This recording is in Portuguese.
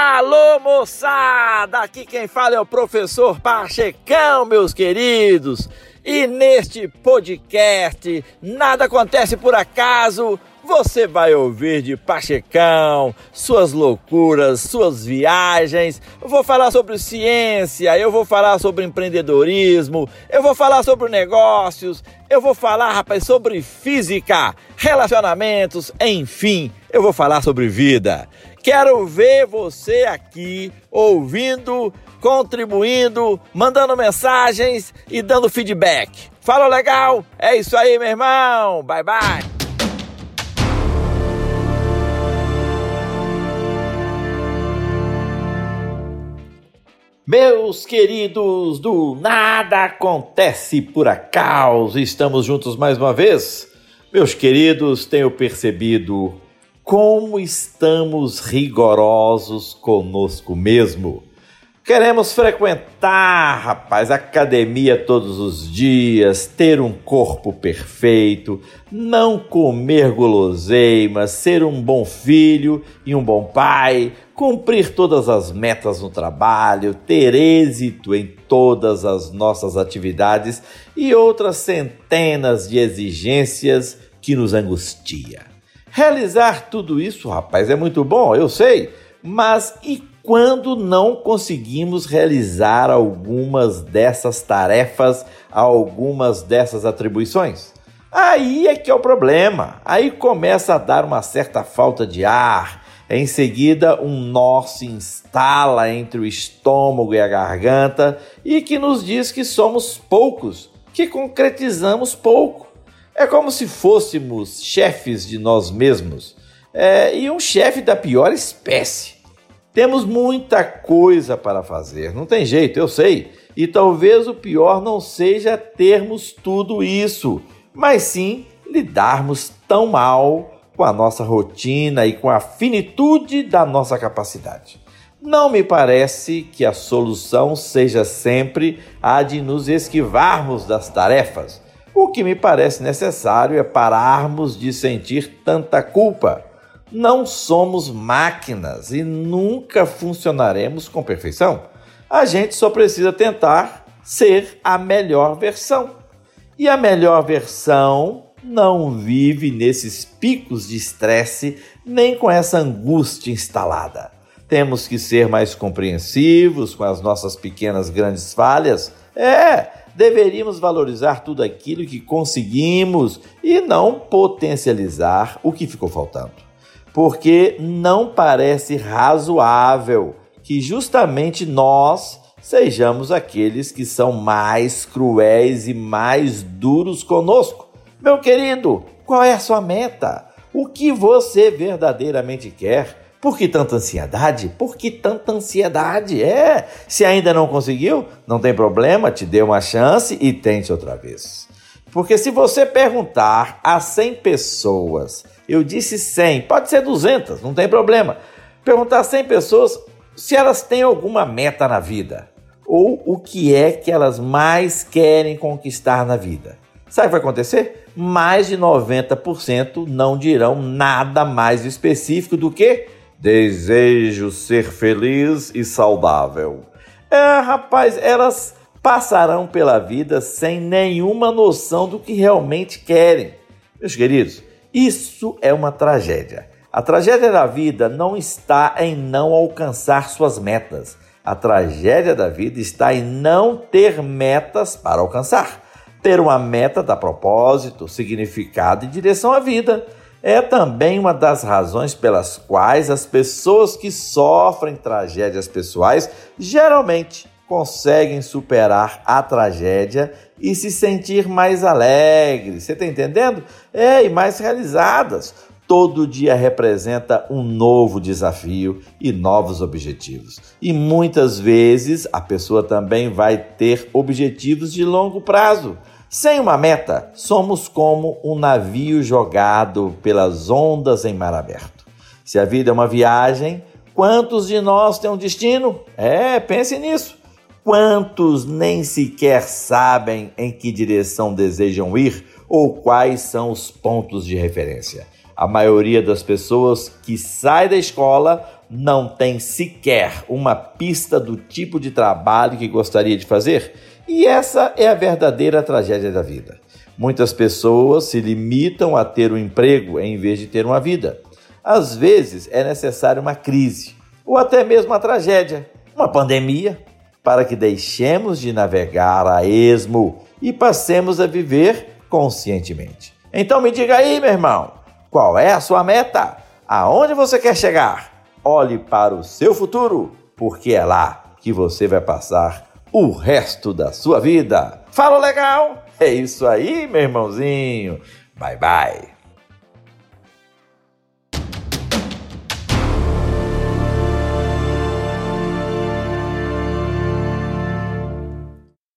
Alô, moçada! Aqui quem fala é o professor Pachecão, meus queridos. E neste podcast, nada acontece por acaso. Você vai ouvir de Pachecão, suas loucuras, suas viagens. Eu vou falar sobre ciência, eu vou falar sobre empreendedorismo, eu vou falar sobre negócios, eu vou falar, rapaz, sobre física, relacionamentos, enfim, eu vou falar sobre vida. Quero ver você aqui ouvindo, contribuindo, mandando mensagens e dando feedback. Fala legal? É isso aí, meu irmão. Bye bye. Meus queridos do Nada Acontece por Acaso, estamos juntos mais uma vez? Meus queridos, tenho percebido como estamos rigorosos conosco mesmo. Queremos frequentar, rapaz, academia todos os dias, ter um corpo perfeito, não comer guloseimas, ser um bom filho e um bom pai, cumprir todas as metas no trabalho, ter êxito em todas as nossas atividades e outras centenas de exigências que nos angustia. Realizar tudo isso, rapaz, é muito bom, eu sei, mas e quando não conseguimos realizar algumas dessas tarefas, algumas dessas atribuições? Aí é que é o problema. Aí começa a dar uma certa falta de ar. Em seguida, um nó se instala entre o estômago e a garganta e que nos diz que somos poucos, que concretizamos pouco. É como se fôssemos chefes de nós mesmos é, e um chefe da pior espécie. Temos muita coisa para fazer, não tem jeito, eu sei. E talvez o pior não seja termos tudo isso, mas sim lidarmos tão mal com a nossa rotina e com a finitude da nossa capacidade. Não me parece que a solução seja sempre a de nos esquivarmos das tarefas o que me parece necessário é pararmos de sentir tanta culpa. Não somos máquinas e nunca funcionaremos com perfeição. A gente só precisa tentar ser a melhor versão. E a melhor versão não vive nesses picos de estresse nem com essa angústia instalada. Temos que ser mais compreensivos com as nossas pequenas grandes falhas. É, deveríamos valorizar tudo aquilo que conseguimos e não potencializar o que ficou faltando. Porque não parece razoável que justamente nós sejamos aqueles que são mais cruéis e mais duros conosco. Meu querido, qual é a sua meta? O que você verdadeiramente quer? Por que tanta ansiedade? Por que tanta ansiedade? É, se ainda não conseguiu, não tem problema, te dê uma chance e tente outra vez. Porque se você perguntar a 100 pessoas, eu disse 100, pode ser 200, não tem problema. Perguntar a 100 pessoas se elas têm alguma meta na vida ou o que é que elas mais querem conquistar na vida. Sabe o que vai acontecer? Mais de 90% não dirão nada mais específico do que Desejo ser feliz e saudável. É, rapaz, elas passarão pela vida sem nenhuma noção do que realmente querem. Meus queridos, isso é uma tragédia. A tragédia da vida não está em não alcançar suas metas. A tragédia da vida está em não ter metas para alcançar. Ter uma meta dá propósito, significado e direção à vida é também uma das razões pelas quais as pessoas que sofrem tragédias pessoais geralmente conseguem superar a tragédia e se sentir mais alegres. Você está entendendo? É, e mais realizadas. Todo dia representa um novo desafio e novos objetivos. E muitas vezes a pessoa também vai ter objetivos de longo prazo. Sem uma meta, somos como um navio jogado pelas ondas em mar aberto. Se a vida é uma viagem, quantos de nós têm um destino? É, pense nisso. Quantos nem sequer sabem em que direção desejam ir ou quais são os pontos de referência? A maioria das pessoas que sai da escola não tem sequer uma pista do tipo de trabalho que gostaria de fazer? E essa é a verdadeira tragédia da vida. Muitas pessoas se limitam a ter um emprego em vez de ter uma vida. Às vezes é necessária uma crise, ou até mesmo uma tragédia, uma pandemia, para que deixemos de navegar a esmo e passemos a viver conscientemente. Então me diga aí, meu irmão, qual é a sua meta? Aonde você quer chegar? Olhe para o seu futuro, porque é lá que você vai passar o resto da sua vida. Fala legal? É isso aí, meu irmãozinho. Bye bye.